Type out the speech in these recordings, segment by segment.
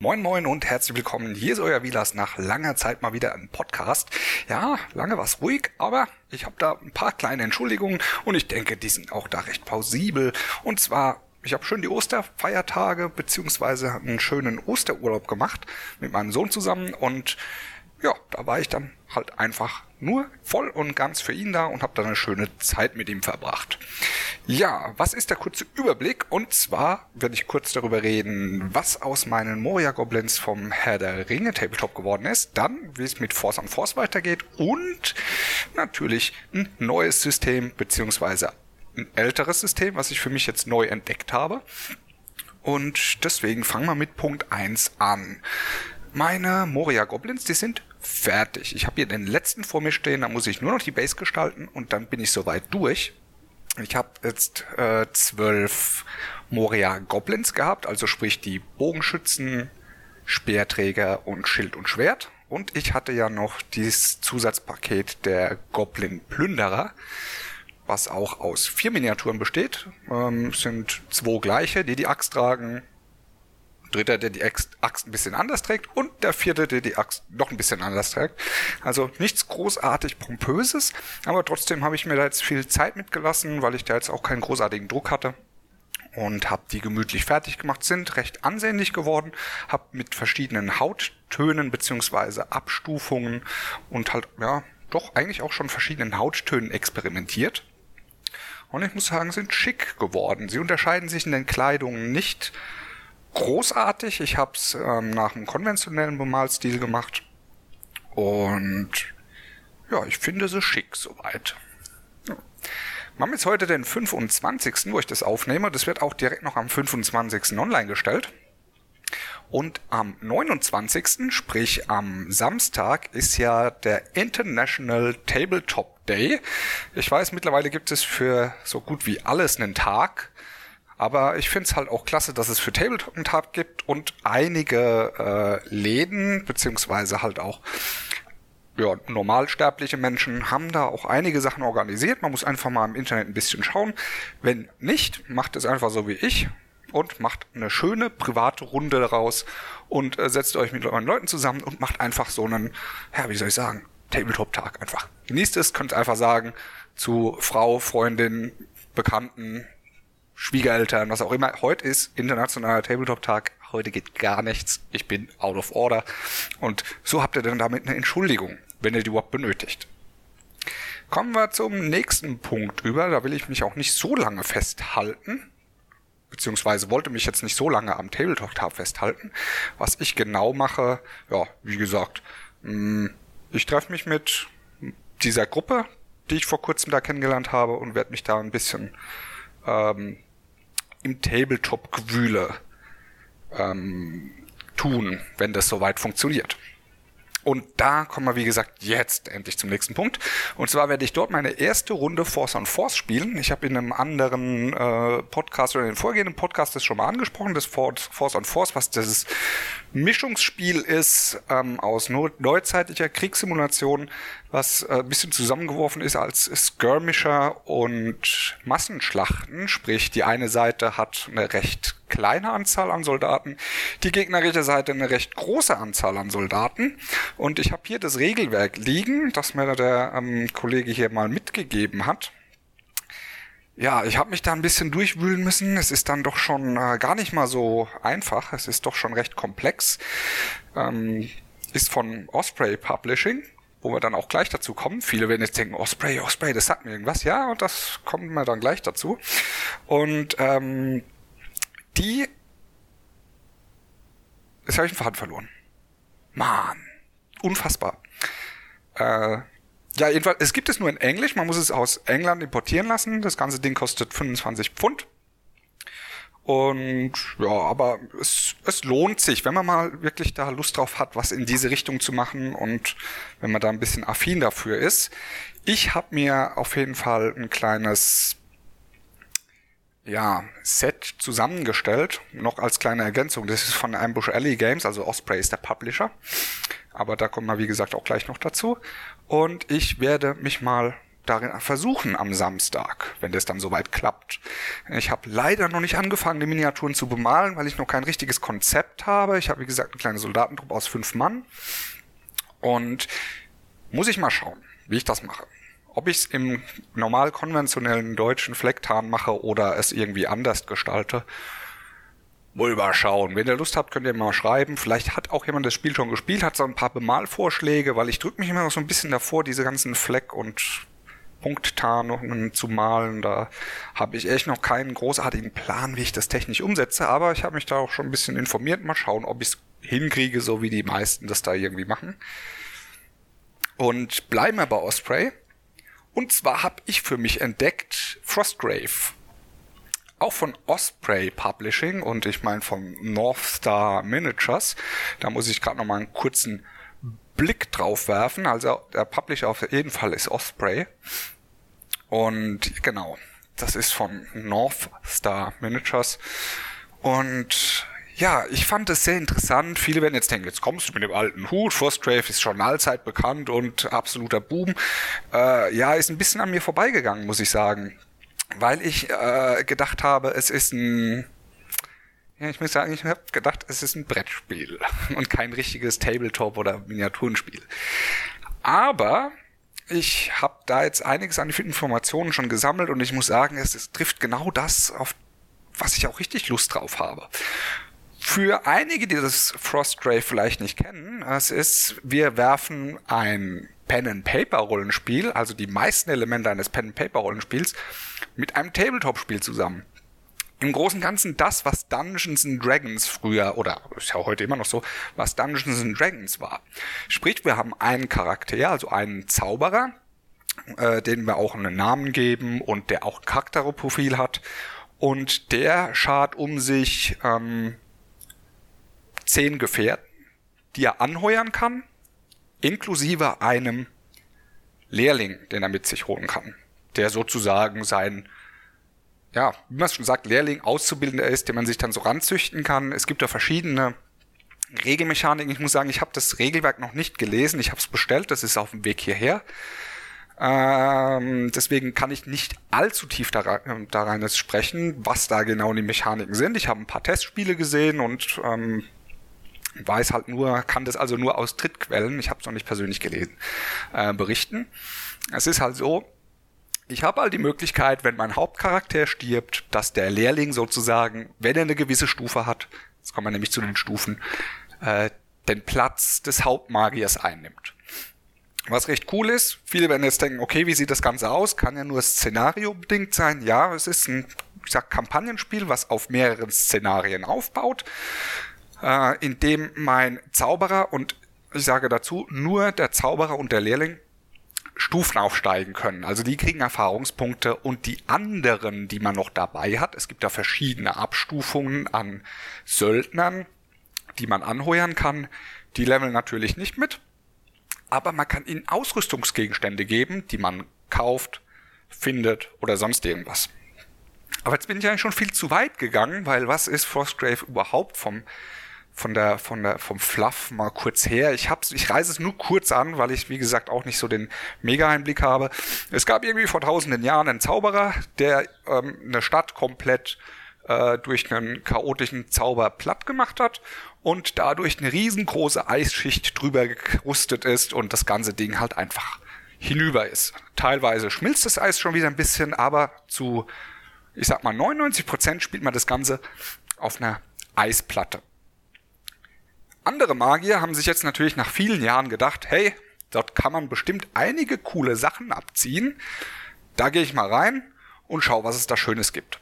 Moin Moin und herzlich willkommen. Hier ist euer Vilas nach langer Zeit mal wieder ein Podcast. Ja, lange war es ruhig, aber ich habe da ein paar kleine Entschuldigungen und ich denke, die sind auch da recht plausibel. Und zwar, ich habe schön die Osterfeiertage beziehungsweise einen schönen Osterurlaub gemacht mit meinem Sohn zusammen und ja, da war ich dann halt einfach nur voll und ganz für ihn da und habe dann eine schöne Zeit mit ihm verbracht. Ja, was ist der kurze Überblick? Und zwar werde ich kurz darüber reden, was aus meinen Moria Goblins vom Herr der Ringe Tabletop geworden ist, dann wie es mit Force on Force weitergeht und natürlich ein neues System beziehungsweise ein älteres System, was ich für mich jetzt neu entdeckt habe. Und deswegen fangen wir mit Punkt 1 an. Meine Moria Goblins, die sind fertig. Ich habe hier den letzten vor mir stehen, da muss ich nur noch die Base gestalten und dann bin ich soweit durch. Ich habe jetzt äh, zwölf Moria Goblins gehabt, also sprich die Bogenschützen, Speerträger und Schild und Schwert. Und ich hatte ja noch dieses Zusatzpaket der Goblin Plünderer, was auch aus vier Miniaturen besteht. Ähm, sind zwei gleiche, die die Axt tragen, dritter, der die Axt ein bisschen anders trägt und der vierte, der die Axt noch ein bisschen anders trägt. Also nichts großartig pompöses, aber trotzdem habe ich mir da jetzt viel Zeit mitgelassen, weil ich da jetzt auch keinen großartigen Druck hatte und habe die gemütlich fertig gemacht, sind recht ansehnlich geworden, habe mit verschiedenen Hauttönen beziehungsweise Abstufungen und halt ja doch eigentlich auch schon verschiedenen Hauttönen experimentiert. Und ich muss sagen, sind schick geworden. Sie unterscheiden sich in den Kleidungen nicht großartig. Ich habe es ähm, nach einem konventionellen Bemalstil gemacht. Und ja, ich finde sie schick soweit. Wir haben jetzt heute den 25., wo ich das aufnehme. Das wird auch direkt noch am 25. online gestellt. Und am 29., sprich am Samstag, ist ja der International Tabletop Day. Ich weiß, mittlerweile gibt es für so gut wie alles einen Tag. Aber ich finde es halt auch klasse, dass es für Tabletop gibt und einige äh, Läden, beziehungsweise halt auch ja, normalsterbliche Menschen haben da auch einige Sachen organisiert. Man muss einfach mal im Internet ein bisschen schauen. Wenn nicht, macht es einfach so wie ich und macht eine schöne private Runde daraus und äh, setzt euch mit euren Leuten zusammen und macht einfach so einen, ja, wie soll ich sagen, Tabletop-Tag einfach. Genießt es, könnt einfach sagen zu Frau, Freundin, Bekannten, Schwiegereltern, was auch immer. Heute ist internationaler Tabletop-Tag. Heute geht gar nichts. Ich bin out of order. Und so habt ihr dann damit eine Entschuldigung, wenn ihr die überhaupt benötigt. Kommen wir zum nächsten Punkt über. Da will ich mich auch nicht so lange festhalten. Beziehungsweise wollte mich jetzt nicht so lange am Tabletop-Tag festhalten. Was ich genau mache, ja, wie gesagt, mm, ich treffe mich mit dieser Gruppe, die ich vor kurzem da kennengelernt habe und werde mich da ein bisschen ähm, im Tabletop-Gewühle ähm, tun, wenn das soweit funktioniert. Und da kommen wir, wie gesagt, jetzt endlich zum nächsten Punkt. Und zwar werde ich dort meine erste Runde Force on Force spielen. Ich habe in einem anderen äh, Podcast oder in den vorgehenden Podcast das schon mal angesprochen, das Force on Force, was dieses Mischungsspiel ist ähm, aus neuzeitlicher Kriegssimulation, was äh, ein bisschen zusammengeworfen ist als Skirmisher und Massenschlachten. Sprich, die eine Seite hat eine recht kleine Anzahl an Soldaten, die gegnerische Seite eine recht große Anzahl an Soldaten. Und ich habe hier das Regelwerk liegen, das mir der ähm, Kollege hier mal mitgegeben hat. Ja, ich habe mich da ein bisschen durchwühlen müssen. Es ist dann doch schon äh, gar nicht mal so einfach. Es ist doch schon recht komplex. Ähm, ist von Osprey Publishing, wo wir dann auch gleich dazu kommen. Viele werden jetzt denken, Osprey, Osprey, das sagt mir irgendwas. Ja, und das kommt mir dann gleich dazu. Und ähm, die... Jetzt habe ich einen Faden verloren. Mann, unfassbar. Äh, ja, jedenfalls, es gibt es nur in Englisch. Man muss es aus England importieren lassen. Das ganze Ding kostet 25 Pfund. Und ja, aber es, es lohnt sich, wenn man mal wirklich da Lust drauf hat, was in diese Richtung zu machen und wenn man da ein bisschen affin dafür ist. Ich habe mir auf jeden Fall ein kleines ja, Set zusammengestellt, noch als kleine Ergänzung. Das ist von Ambush Alley Games, also Osprey ist der Publisher. Aber da kommen wir, wie gesagt, auch gleich noch dazu. Und ich werde mich mal darin versuchen am Samstag, wenn das dann soweit klappt. Ich habe leider noch nicht angefangen, die Miniaturen zu bemalen, weil ich noch kein richtiges Konzept habe. Ich habe, wie gesagt, eine kleine Soldatentruppe aus fünf Mann. Und muss ich mal schauen, wie ich das mache. Ob ich es im normal konventionellen deutschen Flecktarn mache oder es irgendwie anders gestalte, wohl mal schauen. Wenn ihr Lust habt, könnt ihr mal schreiben. Vielleicht hat auch jemand das Spiel schon gespielt, hat so ein paar Bemalvorschläge, weil ich drücke mich immer noch so ein bisschen davor, diese ganzen Fleck- und Punkttarnungen zu malen. Da habe ich echt noch keinen großartigen Plan, wie ich das technisch umsetze, aber ich habe mich da auch schon ein bisschen informiert. Mal schauen, ob ich es hinkriege, so wie die meisten das da irgendwie machen. Und bleiben wir bei Osprey. Und zwar habe ich für mich entdeckt Frostgrave. Auch von Osprey Publishing und ich meine von North Star Miniatures. Da muss ich gerade noch mal einen kurzen Blick drauf werfen. Also der Publisher auf jeden Fall ist Osprey. Und genau, das ist von North Star Miniatures. Und ja, ich fand es sehr interessant. Viele werden jetzt denken, jetzt kommst du mit dem alten Hut. Frostgrave ist schon allzeit bekannt und absoluter Boom. Äh, ja, ist ein bisschen an mir vorbeigegangen, muss ich sagen. Weil ich äh, gedacht habe, es ist ein ja, ich muss sagen, ich habe gedacht, es ist ein Brettspiel und kein richtiges Tabletop oder Miniaturenspiel. Aber ich habe da jetzt einiges an Informationen schon gesammelt und ich muss sagen, es, es trifft genau das, auf was ich auch richtig Lust drauf habe. Für einige, die das Frostgrave vielleicht nicht kennen, es ist, wir werfen ein Pen-and-Paper-Rollenspiel, also die meisten Elemente eines Pen-and-Paper-Rollenspiels, mit einem Tabletop-Spiel zusammen. Im Großen und Ganzen das, was Dungeons and Dragons früher, oder ist ja heute immer noch so, was Dungeons and Dragons war. Sprich, wir haben einen Charakter, also einen Zauberer, äh, den wir auch einen Namen geben und der auch ein Charakterprofil hat. Und der schart um sich ähm, zehn Gefährten, die er anheuern kann, inklusive einem Lehrling, den er mit sich holen kann, der sozusagen sein, ja, wie man es schon sagt, Lehrling, Auszubildender ist, den man sich dann so ranzüchten kann. Es gibt da verschiedene Regelmechaniken. Ich muss sagen, ich habe das Regelwerk noch nicht gelesen. Ich habe es bestellt, das ist auf dem Weg hierher. Ähm, deswegen kann ich nicht allzu tief da, rein, da sprechen, was da genau die Mechaniken sind. Ich habe ein paar Testspiele gesehen und ähm, weiß halt nur, kann das also nur aus Drittquellen, ich habe es noch nicht persönlich gelesen, äh, berichten. Es ist halt so, ich habe halt die Möglichkeit, wenn mein Hauptcharakter stirbt, dass der Lehrling sozusagen, wenn er eine gewisse Stufe hat, jetzt kommen wir nämlich zu den Stufen, äh, den Platz des Hauptmagiers einnimmt. Was recht cool ist, viele werden jetzt denken, okay, wie sieht das Ganze aus? Kann ja nur Szenario bedingt sein. Ja, es ist ein, ich sag, Kampagnenspiel, was auf mehreren Szenarien aufbaut äh, in dem mein Zauberer und ich sage dazu, nur der Zauberer und der Lehrling Stufen aufsteigen können. Also die kriegen Erfahrungspunkte und die anderen, die man noch dabei hat, es gibt da verschiedene Abstufungen an Söldnern, die man anheuern kann, die leveln natürlich nicht mit, aber man kann ihnen Ausrüstungsgegenstände geben, die man kauft, findet oder sonst irgendwas. Aber jetzt bin ich eigentlich schon viel zu weit gegangen, weil was ist Frostgrave überhaupt vom von der, von der, vom Fluff mal kurz her. Ich hab's, ich reise es nur kurz an, weil ich, wie gesagt, auch nicht so den Mega-Einblick habe. Es gab irgendwie vor tausenden Jahren einen Zauberer, der ähm, eine Stadt komplett äh, durch einen chaotischen Zauber platt gemacht hat und dadurch eine riesengroße Eisschicht drüber gerustet ist und das ganze Ding halt einfach hinüber ist. Teilweise schmilzt das Eis schon wieder ein bisschen, aber zu, ich sag mal, 99 Prozent spielt man das Ganze auf einer Eisplatte. Andere Magier haben sich jetzt natürlich nach vielen Jahren gedacht, hey, dort kann man bestimmt einige coole Sachen abziehen. Da gehe ich mal rein und schau, was es da Schönes gibt.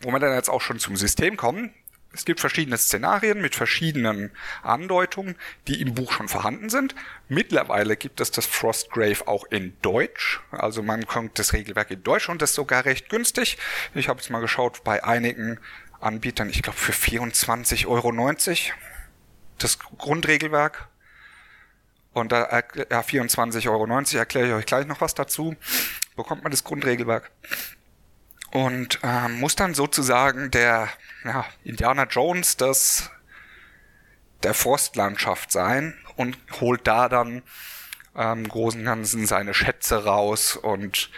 Wo wir dann jetzt auch schon zum System kommen. Es gibt verschiedene Szenarien mit verschiedenen Andeutungen, die im Buch schon vorhanden sind. Mittlerweile gibt es das Frostgrave auch in Deutsch. Also man kommt das Regelwerk in Deutsch und das ist sogar recht günstig. Ich habe jetzt mal geschaut bei einigen Anbietern, ich glaube für 24,90 Euro das Grundregelwerk. Und da ja, 24,90 Euro erkläre ich euch gleich noch was dazu. Bekommt man das Grundregelwerk. Und ähm, muss dann sozusagen der ja, Indiana Jones das der Forstlandschaft sein und holt da dann ähm, großen Ganzen seine Schätze raus und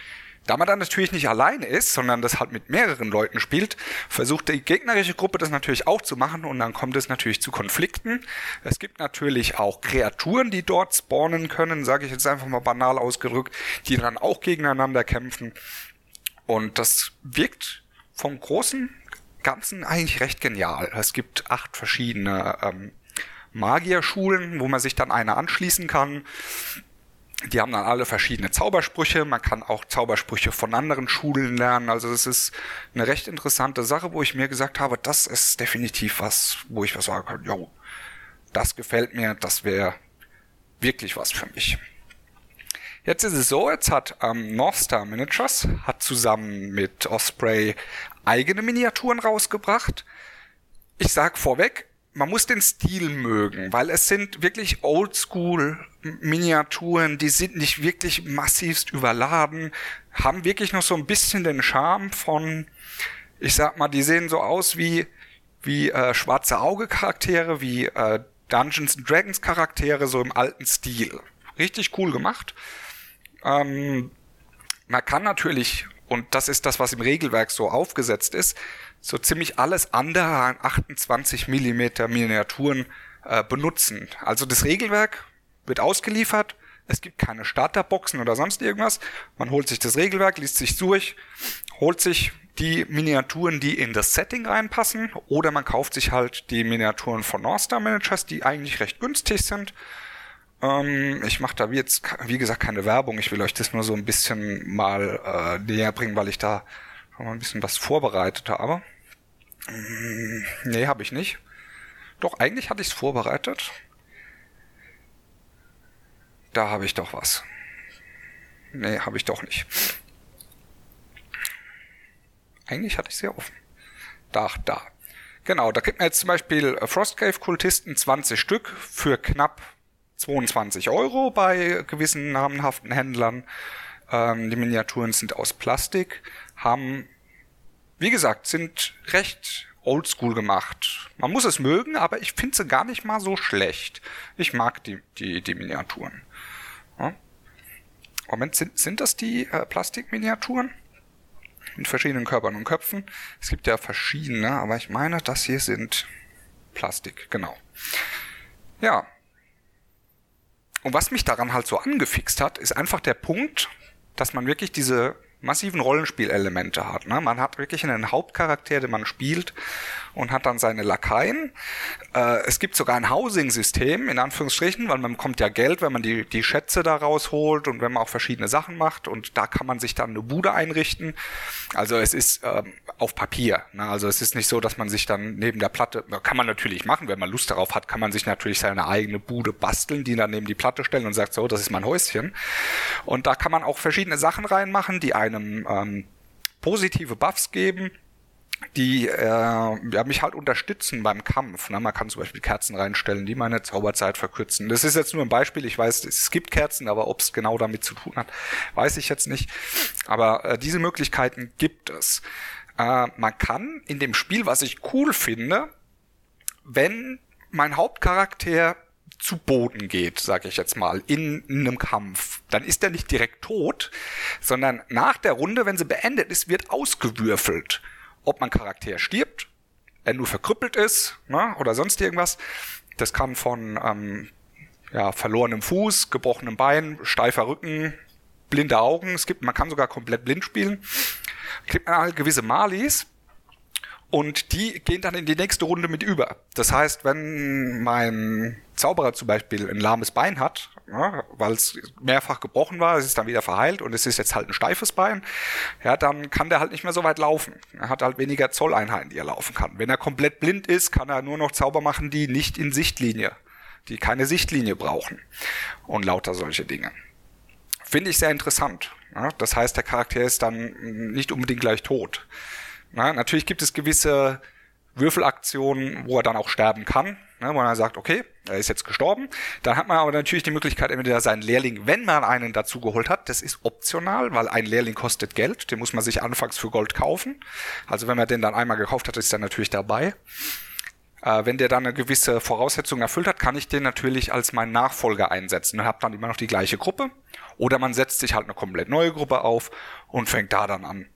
da man dann natürlich nicht alleine ist, sondern das halt mit mehreren Leuten spielt, versucht die gegnerische Gruppe das natürlich auch zu machen und dann kommt es natürlich zu Konflikten. Es gibt natürlich auch Kreaturen, die dort spawnen können, sage ich jetzt einfach mal banal ausgedrückt, die dann auch gegeneinander kämpfen. Und das wirkt vom großen Ganzen eigentlich recht genial. Es gibt acht verschiedene ähm, Magierschulen, wo man sich dann einer anschließen kann. Die haben dann alle verschiedene Zaubersprüche. Man kann auch Zaubersprüche von anderen Schulen lernen. Also es ist eine recht interessante Sache, wo ich mir gesagt habe, das ist definitiv was, wo ich was sagen kann, jo, das gefällt mir, das wäre wirklich was für mich. Jetzt ist es so, jetzt hat ähm, Northstar Miniatures hat zusammen mit Osprey eigene Miniaturen rausgebracht. Ich sag vorweg, man muss den Stil mögen, weil es sind wirklich Oldschool-Miniaturen, die sind nicht wirklich massivst überladen, haben wirklich noch so ein bisschen den Charme von, ich sag mal, die sehen so aus wie, wie äh, schwarze Auge-Charaktere, wie äh, Dungeons Dragons Charaktere, so im alten Stil. Richtig cool gemacht. Ähm, man kann natürlich, und das ist das, was im Regelwerk so aufgesetzt ist, so ziemlich alles andere an 28 Millimeter Miniaturen äh, benutzen. Also das Regelwerk wird ausgeliefert, es gibt keine Starterboxen oder sonst irgendwas. Man holt sich das Regelwerk, liest sich durch, holt sich die Miniaturen, die in das Setting reinpassen, oder man kauft sich halt die Miniaturen von Northstar Managers, die eigentlich recht günstig sind. Ähm, ich mache da jetzt, wie gesagt, keine Werbung. Ich will euch das nur so ein bisschen mal äh, näher bringen, weil ich da schon mal ein bisschen was vorbereitet habe. Mm, nee, habe ich nicht. Doch, eigentlich hatte ich es vorbereitet. Da habe ich doch was. Nee, habe ich doch nicht. Eigentlich hatte ich sie offen. Da, da. Genau, da kriegt man jetzt zum Beispiel Frostcave-Kultisten 20 Stück für knapp 22 Euro bei gewissen namenhaften Händlern. Ähm, die Miniaturen sind aus Plastik, haben, wie gesagt, sind recht oldschool gemacht. Man muss es mögen, aber ich finde sie gar nicht mal so schlecht. Ich mag die, die, die Miniaturen. Ja. Moment, sind, sind das die äh, Plastikminiaturen? Mit verschiedenen Körpern und Köpfen. Es gibt ja verschiedene, aber ich meine, das hier sind Plastik, genau. Ja, und was mich daran halt so angefixt hat, ist einfach der Punkt, dass man wirklich diese massiven Rollenspielelemente hat. Ne? Man hat wirklich einen Hauptcharakter, den man spielt und hat dann seine Lakaien. Äh, es gibt sogar ein Housing-System, in Anführungsstrichen, weil man bekommt ja Geld, wenn man die, die Schätze da rausholt und wenn man auch verschiedene Sachen macht und da kann man sich dann eine Bude einrichten. Also es ist ähm, auf Papier. Ne? Also es ist nicht so, dass man sich dann neben der Platte, kann man natürlich machen, wenn man Lust darauf hat, kann man sich natürlich seine eigene Bude basteln, die dann neben die Platte stellen und sagt, so, das ist mein Häuschen. Und da kann man auch verschiedene Sachen reinmachen, die einem ähm, positive Buffs geben die äh, ja, mich halt unterstützen beim Kampf. Ne? Man kann zum Beispiel Kerzen reinstellen, die meine Zauberzeit verkürzen. Das ist jetzt nur ein Beispiel. Ich weiß, es gibt Kerzen, aber ob es genau damit zu tun hat, weiß ich jetzt nicht. Aber äh, diese Möglichkeiten gibt es. Äh, man kann in dem Spiel, was ich cool finde, wenn mein Hauptcharakter zu Boden geht, sage ich jetzt mal, in, in einem Kampf, dann ist er nicht direkt tot, sondern nach der Runde, wenn sie beendet ist, wird ausgewürfelt ob mein Charakter stirbt, er nur verkrüppelt ist ne, oder sonst irgendwas. Das kann von ähm, ja, verlorenem Fuß, gebrochenem Bein, steifer Rücken, blinde Augen. Es gibt, man kann sogar komplett blind spielen. Kriegt man halt gewisse Malis und die gehen dann in die nächste Runde mit über. Das heißt, wenn mein Zauberer zum Beispiel ein lahmes Bein hat, ja, weil es mehrfach gebrochen war, es ist dann wieder verheilt und es ist jetzt halt ein steifes Bein, ja, dann kann der halt nicht mehr so weit laufen. Er hat halt weniger Zolleinheiten, die er laufen kann. Wenn er komplett blind ist, kann er nur noch Zauber machen, die nicht in Sichtlinie, die keine Sichtlinie brauchen und lauter solche Dinge. Finde ich sehr interessant. Ja, das heißt, der Charakter ist dann nicht unbedingt gleich tot. Na, natürlich gibt es gewisse Würfelaktionen, wo er dann auch sterben kann, ne, wo er sagt, okay, er ist jetzt gestorben. Dann hat man aber natürlich die Möglichkeit, entweder seinen Lehrling, wenn man einen dazu geholt hat, das ist optional, weil ein Lehrling kostet Geld, den muss man sich anfangs für Gold kaufen. Also wenn man den dann einmal gekauft hat, ist er natürlich dabei. Äh, wenn der dann eine gewisse Voraussetzung erfüllt hat, kann ich den natürlich als meinen Nachfolger einsetzen und habe dann immer noch die gleiche Gruppe. Oder man setzt sich halt eine komplett neue Gruppe auf und fängt da dann an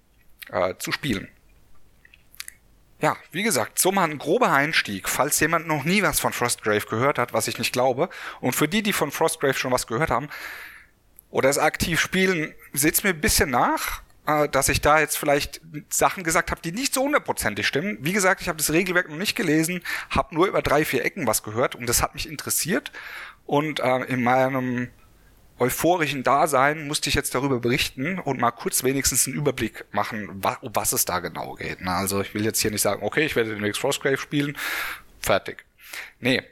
äh, zu spielen. Ja, wie gesagt, so mal ein grober Einstieg, falls jemand noch nie was von Frostgrave gehört hat, was ich nicht glaube. Und für die, die von Frostgrave schon was gehört haben oder es aktiv spielen, seht's mir ein bisschen nach, äh, dass ich da jetzt vielleicht Sachen gesagt habe, die nicht so hundertprozentig stimmen. Wie gesagt, ich habe das Regelwerk noch nicht gelesen, habe nur über drei, vier Ecken was gehört und das hat mich interessiert. Und äh, in meinem euphorischen Dasein musste ich jetzt darüber berichten und mal kurz wenigstens einen Überblick machen, um was es da genau geht. Also ich will jetzt hier nicht sagen, okay, ich werde den demnächst Frostgrave spielen, fertig. Nee.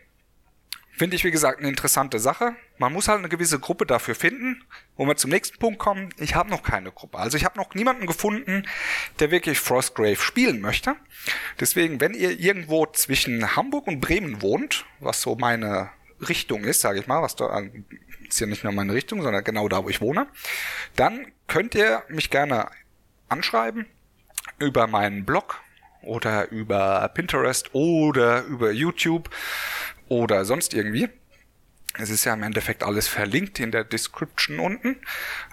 Finde ich, wie gesagt, eine interessante Sache. Man muss halt eine gewisse Gruppe dafür finden, wo wir zum nächsten Punkt kommen. Ich habe noch keine Gruppe. Also ich habe noch niemanden gefunden, der wirklich Frostgrave spielen möchte. Deswegen, wenn ihr irgendwo zwischen Hamburg und Bremen wohnt, was so meine Richtung ist, sage ich mal, was da ja nicht nur meine Richtung, sondern genau da, wo ich wohne, dann könnt ihr mich gerne anschreiben über meinen Blog oder über Pinterest oder über YouTube oder sonst irgendwie. Es ist ja im Endeffekt alles verlinkt in der Description unten.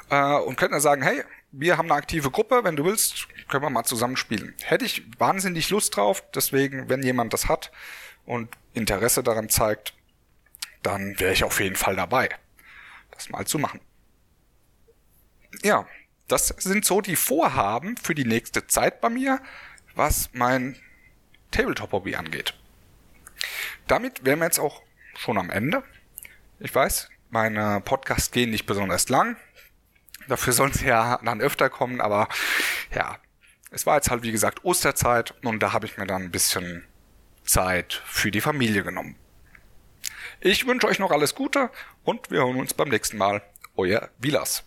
Äh, und könnt ihr sagen, hey, wir haben eine aktive Gruppe, wenn du willst, können wir mal zusammen spielen. Hätte ich wahnsinnig Lust drauf, deswegen, wenn jemand das hat und Interesse daran zeigt, dann wäre ich auf jeden Fall dabei das mal zu machen. Ja, das sind so die Vorhaben für die nächste Zeit bei mir, was mein Tabletop-Hobby angeht. Damit wären wir jetzt auch schon am Ende. Ich weiß, meine Podcasts gehen nicht besonders lang. Dafür sollen sie ja dann öfter kommen, aber ja, es war jetzt halt wie gesagt Osterzeit und da habe ich mir dann ein bisschen Zeit für die Familie genommen. Ich wünsche euch noch alles Gute und wir hören uns beim nächsten Mal. Euer Vilas.